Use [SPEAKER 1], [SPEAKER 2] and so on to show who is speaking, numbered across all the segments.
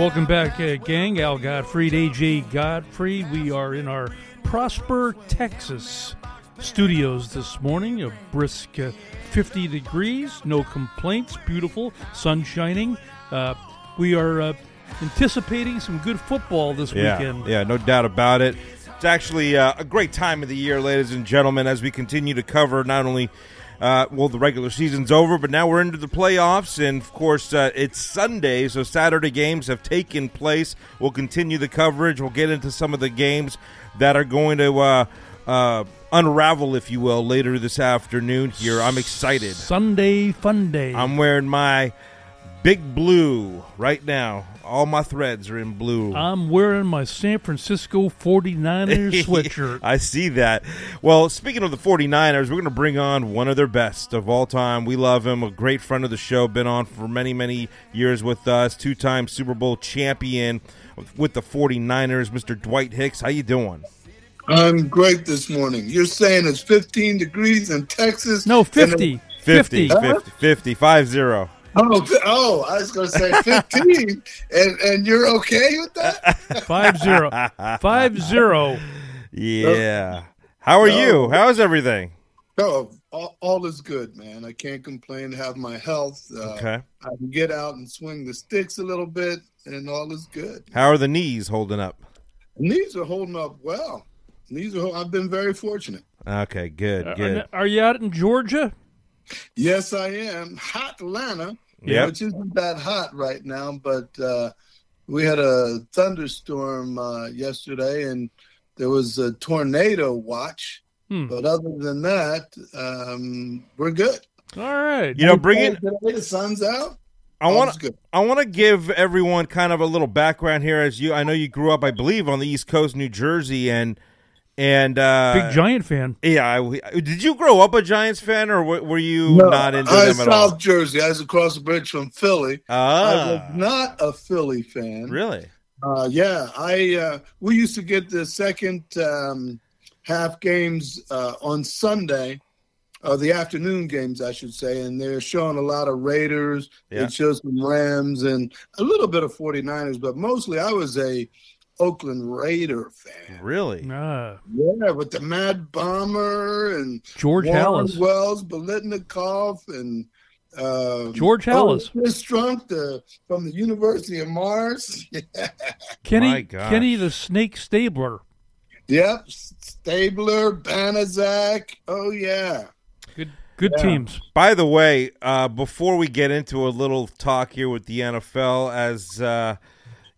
[SPEAKER 1] welcome back, uh, gang. Al Godfrey, AJ Godfrey. We are in our Prosper, Texas studios this morning. A brisk uh, 50 degrees, no complaints, beautiful, sun shining. Uh, we are uh, anticipating some good football this
[SPEAKER 2] Yeah,
[SPEAKER 1] weekend.
[SPEAKER 2] yeah, no doubt about it. It's actually uh, a great time of the year, ladies and gentlemen, as we continue to cover not only uh, well the regular season's over, but now we're into the playoffs, and of course uh, it's Sunday, so Saturday games have taken place. We'll continue the coverage. We'll get into some of the games that are going to uh, uh, unravel, if you will, later this afternoon. Here, I'm excited.
[SPEAKER 1] Sunday fun day.
[SPEAKER 2] I'm wearing my big blue right now. All my threads are in blue.
[SPEAKER 1] I'm wearing my San Francisco 49ers sweatshirt.
[SPEAKER 2] I see that. Well, speaking of the 49ers, we're going to bring on one of their best of all time. We love him, a great friend of the show, been on for many, many years with us, two-time Super Bowl champion with the 49ers, Mr. Dwight Hicks. How you doing?
[SPEAKER 3] I'm great this morning. You're saying it's 15 degrees in Texas?
[SPEAKER 1] No,
[SPEAKER 3] and
[SPEAKER 1] 50.
[SPEAKER 2] 50,
[SPEAKER 1] 50.
[SPEAKER 2] 50, 50, 5 0.
[SPEAKER 3] Oh, fi- oh, oh! I was going to say 15, and and you're okay with that?
[SPEAKER 1] Five zero. Five zero.
[SPEAKER 2] Yeah. How are you? How's everything?
[SPEAKER 3] Oh, all, all is good, man. I can't complain. Have my health. Uh,
[SPEAKER 2] Okay.
[SPEAKER 3] I can get out and swing the sticks a little bit, and all is good.
[SPEAKER 2] How are the knees holding up?
[SPEAKER 3] Knees are holding up well. Knees are. I've been very fortunate.
[SPEAKER 2] Okay, good,
[SPEAKER 1] Are,
[SPEAKER 2] good.
[SPEAKER 1] are you out in Georgia?
[SPEAKER 3] Yes, I am. Hot Atlanta,
[SPEAKER 2] Yep.
[SPEAKER 3] which isn't that hot right now, but uh, we had a thunderstorm uh, yesterday and there was a tornado watch.
[SPEAKER 1] Hmm.
[SPEAKER 3] But other than that, um, we're good.
[SPEAKER 1] All right.
[SPEAKER 2] You know, bring in.
[SPEAKER 3] Today, the sun's out.
[SPEAKER 2] I want
[SPEAKER 3] good.
[SPEAKER 2] I want to give everyone kind of a little background here, as you. I know you grew up, I believe, on the East Coast, New Jersey, and and uh,
[SPEAKER 1] Big Giant fan.
[SPEAKER 2] Yeah, I, did you grow up a Giants fan, or were, were you
[SPEAKER 3] No,
[SPEAKER 2] not into
[SPEAKER 3] I
[SPEAKER 2] them
[SPEAKER 3] was
[SPEAKER 2] at
[SPEAKER 3] South
[SPEAKER 2] all?
[SPEAKER 3] Jersey. I was across the bridge from Philly. I
[SPEAKER 2] Ah,
[SPEAKER 3] was not a Philly fan.
[SPEAKER 2] really?
[SPEAKER 3] Uh, yeah, I uh, we used to get the second um, half games uh, on Sunday, or the afternoon games, I should say, and they're showing a lot of Raiders.
[SPEAKER 2] Yeah.
[SPEAKER 3] It shows some Rams and a little bit of 49ers, but mostly I was a Oakland Raider fan.
[SPEAKER 2] Really?
[SPEAKER 1] Ah,
[SPEAKER 3] Yeah, with the Mad Bomber and
[SPEAKER 1] George
[SPEAKER 3] Warren
[SPEAKER 1] Hallis.
[SPEAKER 3] Wells, Biletnikoff, and uh,
[SPEAKER 1] George Hallis.
[SPEAKER 3] Oh, Chris Strunk the, from the University of Mars.
[SPEAKER 1] Kenny
[SPEAKER 2] My gosh.
[SPEAKER 1] Kenny the Snake Stabler.
[SPEAKER 3] Yep, Stabler, Banaszak. Oh yeah.
[SPEAKER 1] Good good
[SPEAKER 3] Yeah.
[SPEAKER 1] teams.
[SPEAKER 2] By the way, uh, before we get into a little talk here with the NFL, as uh,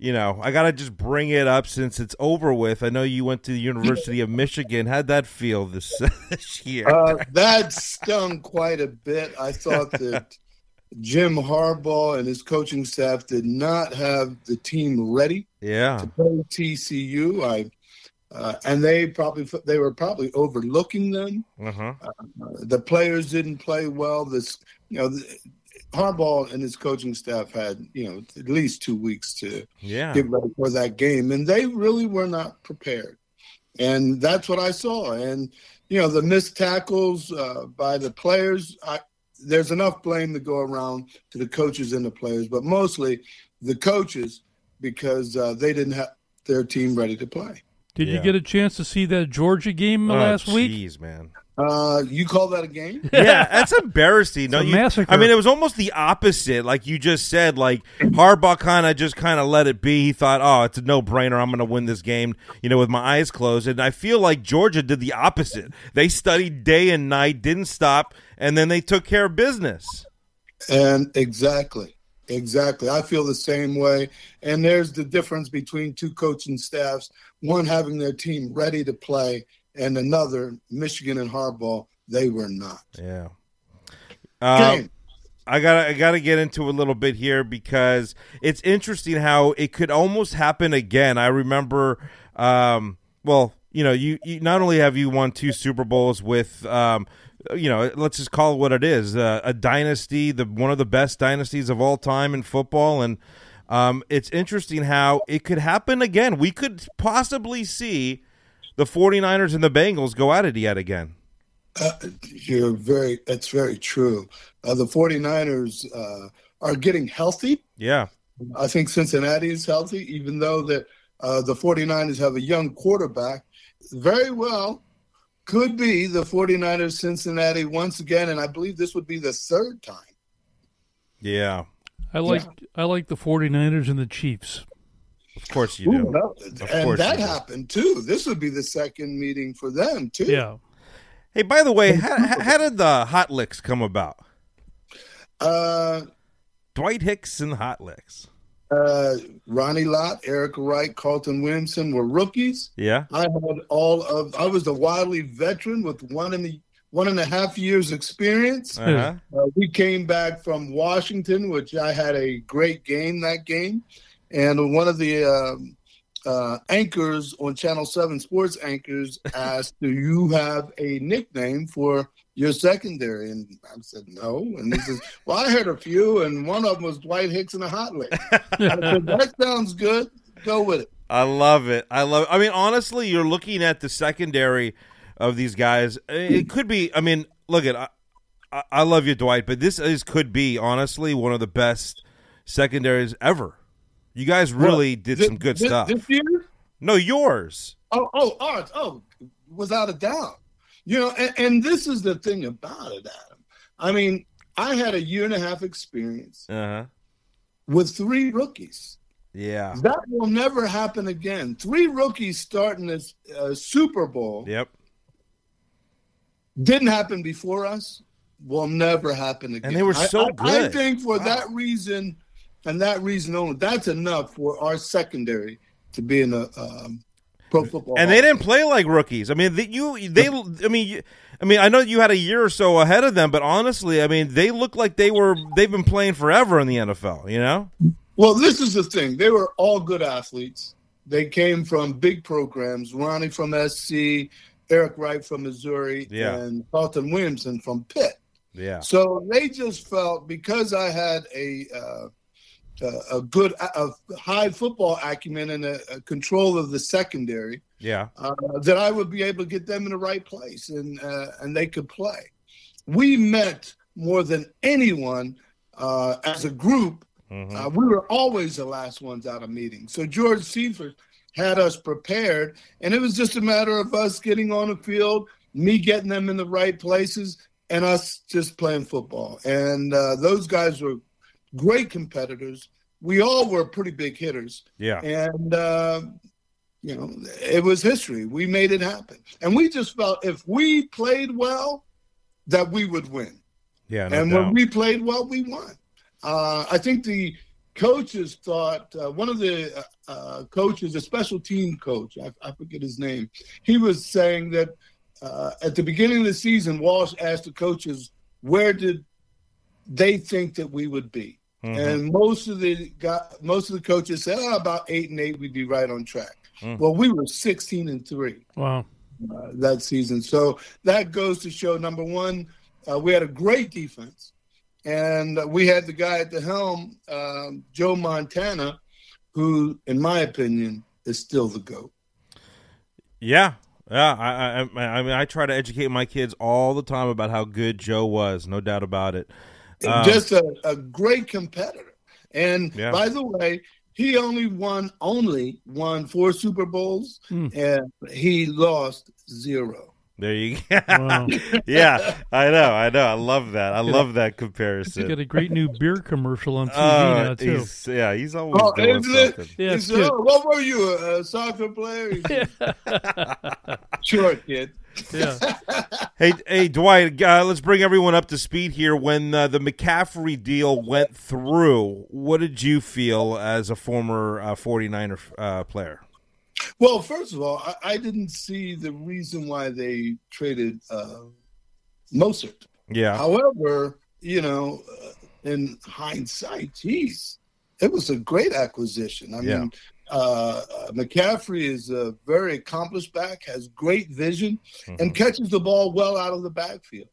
[SPEAKER 2] you know, I gotta just bring it up since it's over with. I know you went to the University of Michigan. How'd that feel this, this year?
[SPEAKER 3] Uh, that stung quite a bit. I thought that Jim Harbaugh and his coaching staff did not have the team ready
[SPEAKER 2] yeah,
[SPEAKER 3] to play TCU. I uh, and they probably they were probably overlooking them.
[SPEAKER 2] uh-huh.
[SPEAKER 3] Uh, the players didn't play well. This you know. The, Harbaugh and his coaching staff had, you know, at least two weeks to
[SPEAKER 2] yeah.
[SPEAKER 3] get ready for that game, and they really were not prepared. And that's what I saw. And you know, the missed tackles uh, by the players. I, there's enough blame to go around to the coaches and the players, but mostly the coaches because uh, they didn't have their team ready to play.
[SPEAKER 1] Did you get a chance to see that Georgia game
[SPEAKER 2] Oh,
[SPEAKER 1] last week?
[SPEAKER 2] Jeez, man.
[SPEAKER 3] Uh, you call that a game?
[SPEAKER 2] Yeah, that's embarrassing. No,
[SPEAKER 1] a
[SPEAKER 2] you,
[SPEAKER 1] massacre.
[SPEAKER 2] I mean, it was almost the opposite. Like you just said, like Harbaugh kind of just kind of let it be. He thought, "Oh, it's a no-brainer. I'm going to win this game," you know, with my eyes closed. And I feel like Georgia did the opposite. They studied day and night, didn't stop, and then they took care of business.
[SPEAKER 3] And exactly, exactly. I feel the same way. And there's the difference between two coaching staffs: one having their team ready to play, and another, Michigan and Harbaugh, they were not.
[SPEAKER 2] Yeah. Um,
[SPEAKER 3] Game.
[SPEAKER 2] I gotta I gotta get into a little bit here because it's interesting how it could almost happen again. I remember, um, well, you know, you, you not only have you won two Super Bowls with, um, you know, let's just call it what it is, uh, a dynasty, the one of the best dynasties of all time in football, and um, it's interesting how it could happen again. We could possibly see the 49ers and the Bengals go at it yet again.
[SPEAKER 3] Uh, you're very, that's very true. Uh, the 49ers uh, are getting healthy.
[SPEAKER 2] Yeah.
[SPEAKER 3] I think Cincinnati is healthy, even though that uh, the 49ers have a young quarterback. Very well could be the 49ers Cincinnati once again, and I believe this would be the third time.
[SPEAKER 2] Yeah.
[SPEAKER 1] I like I like the 49ers and the Chiefs.
[SPEAKER 2] Of course you do.
[SPEAKER 3] Ooh, no, and that
[SPEAKER 2] you do.
[SPEAKER 3] happened too. This would be the second meeting for them too.
[SPEAKER 1] Yeah.
[SPEAKER 2] Hey, by the way, how, how how did the Hot Licks come about?
[SPEAKER 3] Uh,
[SPEAKER 2] Dwight Hicks and Hot Licks.
[SPEAKER 3] Uh, Ronnie Lott, Eric Wright, Carlton Williamson were rookies.
[SPEAKER 2] Yeah.
[SPEAKER 3] I had all of. I was a wildly veteran with one and the one and a half years experience.
[SPEAKER 2] Uh-huh.
[SPEAKER 3] Uh, we came back from Washington, which I had a great game that game, and one of the um, uh, anchors on Channel Seven Sports anchors asked, "Do you have a nickname for your secondary?" And I said, "No." And he says, "Well, I heard a few, and one of them was Dwight Hicks and a hot lick." I said, "That sounds good. Go with it."
[SPEAKER 2] I love it. I love. I mean, honestly, you're looking at the secondary of these guys. It could be. I mean, look at. I, I- love you, Dwight, but this is could be honestly one of the best secondaries ever. You guys really did
[SPEAKER 3] This-
[SPEAKER 2] some good
[SPEAKER 3] this-
[SPEAKER 2] stuff.
[SPEAKER 3] this year.
[SPEAKER 2] no, yours.
[SPEAKER 3] Oh, oh, art. Oh, without a doubt. You know, and, and this is the thing about it, Adam. I mean, I had a year and a half experience
[SPEAKER 2] Uh huh.
[SPEAKER 3] with three rookies.
[SPEAKER 2] Yeah.
[SPEAKER 3] That will never happen again. Three rookies starting this uh, Super Bowl
[SPEAKER 2] Yep.
[SPEAKER 3] didn't happen before us. Will never happen again.
[SPEAKER 2] And they were
[SPEAKER 3] I-
[SPEAKER 2] so
[SPEAKER 3] I, I think for
[SPEAKER 2] Wow.
[SPEAKER 3] that reason, and that reason only, that's enough for our secondary to be in a um, pro football.
[SPEAKER 2] And they didn't play like rookies. I mean, they, you they. I mean, you, I mean, I know you had a year or so ahead of them, but honestly, I mean, they look like they were. They've been playing forever in the NFL. You know.
[SPEAKER 3] Well, this is the thing. They were all good athletes. They came from big programs. Ronnie from SC, Eric Wright from Missouri,
[SPEAKER 2] Yeah.
[SPEAKER 3] and Carlton Williamson from Pitt.
[SPEAKER 2] Yeah.
[SPEAKER 3] So they just felt because I had a uh, a- a good, a high football acumen and a, a control of the secondary,
[SPEAKER 2] Yeah.
[SPEAKER 3] uh, that I would be able to get them in the right place and uh, and they could play. We met more than anyone uh, as a group.
[SPEAKER 2] Mhm.
[SPEAKER 3] Uh, we were always the last ones out of meetings. So George Seifert had us prepared, and it was just a matter of us getting on the field, me getting them in the right places, and us just playing football. And uh, those guys were great competitors. We all were pretty big hitters
[SPEAKER 2] Yeah.
[SPEAKER 3] and uh, you know it was history we made it happen and we just felt if we played well that we would win
[SPEAKER 2] Yeah. No
[SPEAKER 3] and
[SPEAKER 2] doubt.
[SPEAKER 3] when we played well we won uh, i think the coaches thought uh, one of the uh, coaches a special team coach I, I forget his name he was saying that uh, at the beginning of the season walsh asked the coaches where did they think that we would be
[SPEAKER 2] Mhm.
[SPEAKER 3] and most of the got most of the coaches said, oh, about eight and eight, we'd be right on track.
[SPEAKER 2] Mm.
[SPEAKER 3] Well, we were sixteen and three
[SPEAKER 1] Wow.
[SPEAKER 3] uh, that season, so that goes to show number one, uh, we had a great defense, and we had the guy at the helm, um, Joe Montana, who, in my opinion, is still the goat.
[SPEAKER 2] Yeah. Yeah, I, I, I mean, I try to educate my kids all the time about how good Joe was, no doubt about it. Um,
[SPEAKER 3] Just a, a great competitor. And
[SPEAKER 2] Yeah.
[SPEAKER 3] by the way, he only won only won four Super Bowls,
[SPEAKER 1] Hmm.
[SPEAKER 3] and he lost zero.
[SPEAKER 2] There you go.
[SPEAKER 1] Wow.
[SPEAKER 2] yeah, I know, I know. I love that. I love that
[SPEAKER 1] You got a great new beer commercial on TV
[SPEAKER 2] Oh,
[SPEAKER 1] now too.
[SPEAKER 2] he's, yeah, he's always
[SPEAKER 3] Oh,
[SPEAKER 2] doing
[SPEAKER 3] isn't it?
[SPEAKER 2] something.
[SPEAKER 1] Yeah,
[SPEAKER 3] He
[SPEAKER 1] it's
[SPEAKER 3] said,
[SPEAKER 1] good.
[SPEAKER 3] "Oh, what were you, a, a soccer player? He sure, kid.
[SPEAKER 1] Yeah.
[SPEAKER 2] Hey, hey, Dwight, uh, let's bring everyone up to speed here. When uh, the McCaffrey deal went through, what did you feel as a former uh, 49er uh, player?
[SPEAKER 3] Well, first of all, I, I didn't see the reason why they traded uh, Mostert.
[SPEAKER 2] Yeah,
[SPEAKER 3] However, you know, uh, in hindsight, geez, it was a great acquisition. I
[SPEAKER 2] Yeah.
[SPEAKER 3] mean, uh, McCaffrey is a very accomplished back, has great vision,
[SPEAKER 2] Mhm.
[SPEAKER 3] and catches the ball well out of the backfield.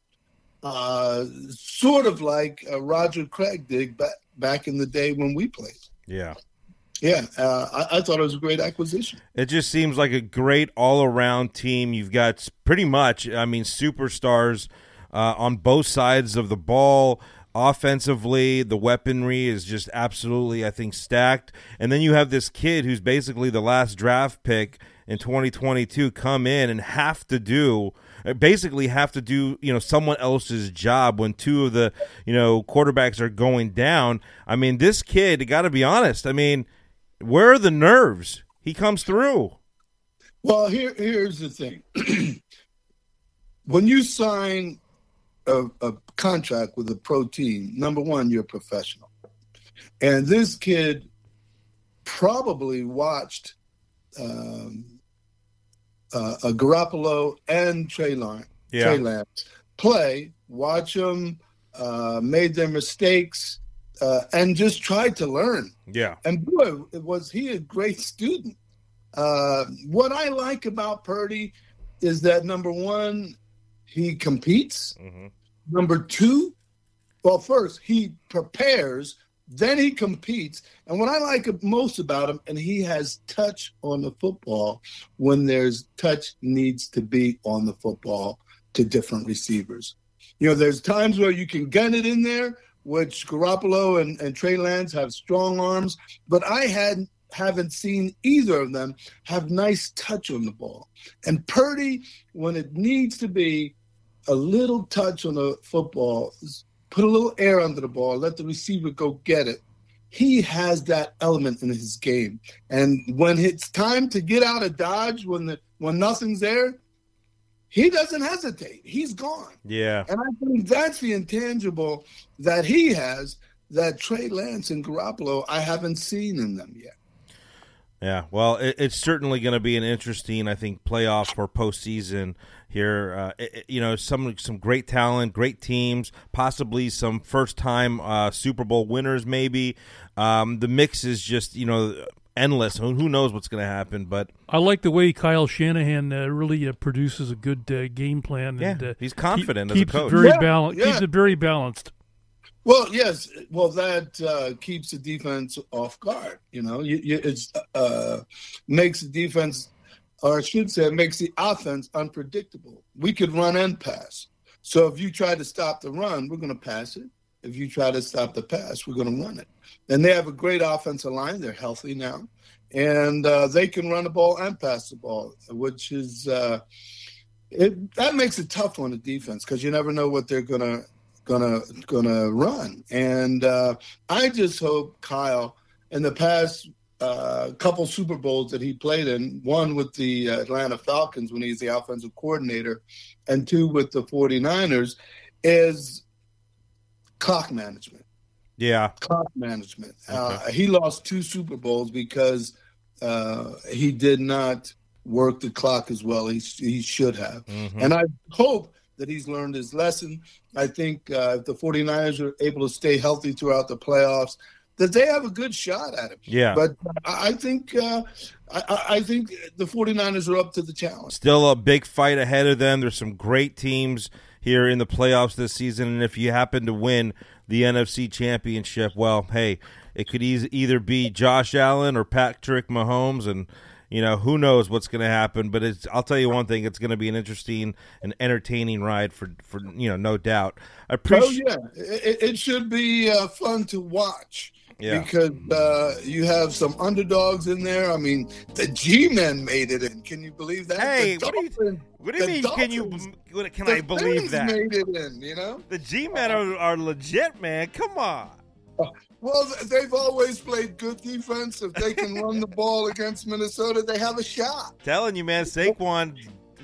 [SPEAKER 3] Uh, sort of like uh, Roger Craig did back, back in the day when we played.
[SPEAKER 2] yeah.
[SPEAKER 3] Yeah, uh, I, I thought it was a great acquisition.
[SPEAKER 2] It just seems like a great all around team. You've got pretty much, I mean, superstars uh, on both sides of the ball. Offensively, the weaponry is just absolutely, I think, stacked. And then you have this kid who's basically the last draft pick in 2022 come in and have to do uh, basically have to do you know someone else's job when two of the you know quarterbacks are going down. I mean, this kid got to be honest. I mean, where are the nerves? He comes through.
[SPEAKER 3] Well, here here's the thing. when you sign a, a, contract with a pro team, number one, you're a professional. And this kid probably watched um, uh, a Garoppolo and Trey Lance, yeah. Trey Lance play, watch them, uh, made their mistakes, uh, and just tried to learn.
[SPEAKER 2] Yeah.
[SPEAKER 3] And boy, was he a great student. Uh, what I like about Purdy is that number one, he competes. Mm-hmm. Number two, well, first he prepares, then he competes. And what I like most about him, and he has touch on the football when there's touch needs to be on the football to different receivers. You know, there's times where you can gun it in there, which Garoppolo and, and Trey Lance have strong arms, but I had haven't seen either of them have nice touch on the ball. And Purdy, when it needs to be a little touch on the football, put a little air under the ball, let the receiver go get it. He has that element in his game. And when it's time to get out of dodge when the when nothing's there, he doesn't hesitate. He's gone.
[SPEAKER 2] Yeah.
[SPEAKER 3] And I think that's the intangible that he has that Trey Lance and Garoppolo I haven't seen in them yet.
[SPEAKER 2] Yeah, well, it, it's certainly going to be an interesting, I think, playoff or postseason here. Uh, it, you know, some some great talent, great teams, possibly some first time uh, Super Bowl winners. Maybe um, the mix is just you know endless. Who, who knows what's going to happen? But
[SPEAKER 1] I like the way Kyle Shanahan uh, really uh, produces a good uh, game plan.
[SPEAKER 2] And,
[SPEAKER 1] yeah,
[SPEAKER 2] he's confident
[SPEAKER 1] keep,
[SPEAKER 2] as a coach.
[SPEAKER 1] It very yeah, balanced. Yeah. Keeps it very balanced.
[SPEAKER 3] Well, yes. Well, that uh, keeps the defense off guard. You know, it uh, makes the defense, or I should say, it makes the offense unpredictable. We could run and pass. So if you try to stop the run, we're going to pass it. If you try to stop the pass, we're going to run it. And they have a great offensive line. They're healthy now, and uh, they can run the ball and pass the ball, which is uh, it. That makes it tough on the defense because you never know what they're going to gonna gonna run. And uh, I just hope Kyle, in the past uh, couple Super Bowls that he played in, one with the Atlanta Falcons when he's the offensive coordinator, and two with the 49ers, is clock management.
[SPEAKER 2] Yeah,
[SPEAKER 3] clock management. Okay. Uh, he lost two Super Bowls because uh, he did not work the clock as well he he should have. Mm-hmm. And I hope that he's learned his lesson. I think uh, if the 49ers are able to stay healthy throughout the playoffs, that they have a good shot at it.
[SPEAKER 2] Yeah.
[SPEAKER 3] But I think uh, I, I, think the 49ers are up to the challenge.
[SPEAKER 2] Still a big fight ahead of them. There's some great teams here in the playoffs this season, and if you happen to win the NFC Championship, well, hey, it could e- either be Josh Allen or Patrick Mahomes, and you know, who knows what's going to happen? But it's, I'll tell you one thing: it's going to be an interesting and entertaining ride for, for you know, no doubt. I appreciate.
[SPEAKER 3] Oh yeah, it, it should be uh, fun to watch. Yeah. Because uh, you have some underdogs in there. I mean, the G-men made it in. Can you believe that?
[SPEAKER 2] Hey, what do you, what do you mean? Dolphins, can you? Can I believe that?
[SPEAKER 3] Made it in. You know,
[SPEAKER 2] the G-men are, are legit, man. Come on. Uh,
[SPEAKER 3] well, they've always played good defense. If they can run the ball against Minnesota, they have a shot.
[SPEAKER 2] Telling you, man, Saquon,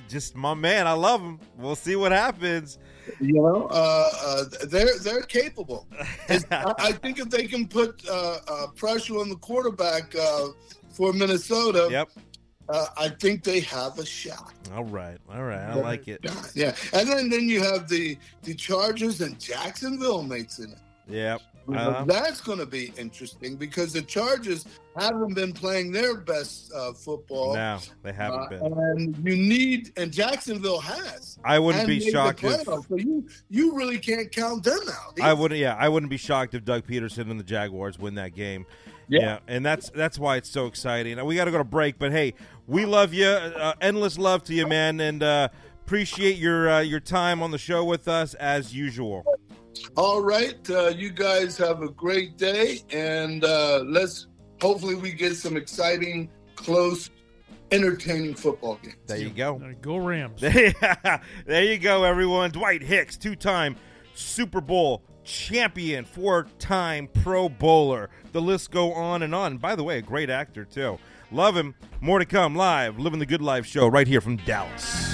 [SPEAKER 2] just my man. I love him. We'll see what happens.
[SPEAKER 3] You know, uh, uh, they're they're capable. I, I, think if they can put uh, uh pressure on the quarterback uh, for Minnesota,
[SPEAKER 2] yep.
[SPEAKER 3] Uh, I think they have a shot.
[SPEAKER 2] All right, all right, I like it.
[SPEAKER 3] Yeah, and then then you have the the Chargers and Jacksonville makes it.
[SPEAKER 2] Yep.
[SPEAKER 3] Uh-huh. That's going to be interesting because the Chargers haven't been playing their best uh, football.
[SPEAKER 2] No, they haven't uh, been.
[SPEAKER 3] And you need, and Jacksonville has.
[SPEAKER 2] I wouldn't be shocked if.
[SPEAKER 3] So you, you really can't count them out.
[SPEAKER 2] I wouldn't. Yeah, I wouldn't be shocked if Doug Pederson and the Jaguars win that game. Yeah. yeah. and that's that's why it's so exciting. We got to go to break, but hey, we love you. Uh, endless love to you, man, and uh, appreciate your uh, your time on the show with us as usual.
[SPEAKER 3] All right, uh, you guys have a great day, and uh, let's hopefully we get some exciting, close, entertaining football games.
[SPEAKER 2] There you go.
[SPEAKER 1] Go Rams.
[SPEAKER 2] there you go, everyone. Dwight Hicks, two time Super Bowl champion, four time Pro Bowler. The list go on and on. By the way, a great actor, too. Love him. More to come live, Living the Good Life show right here from Dallas.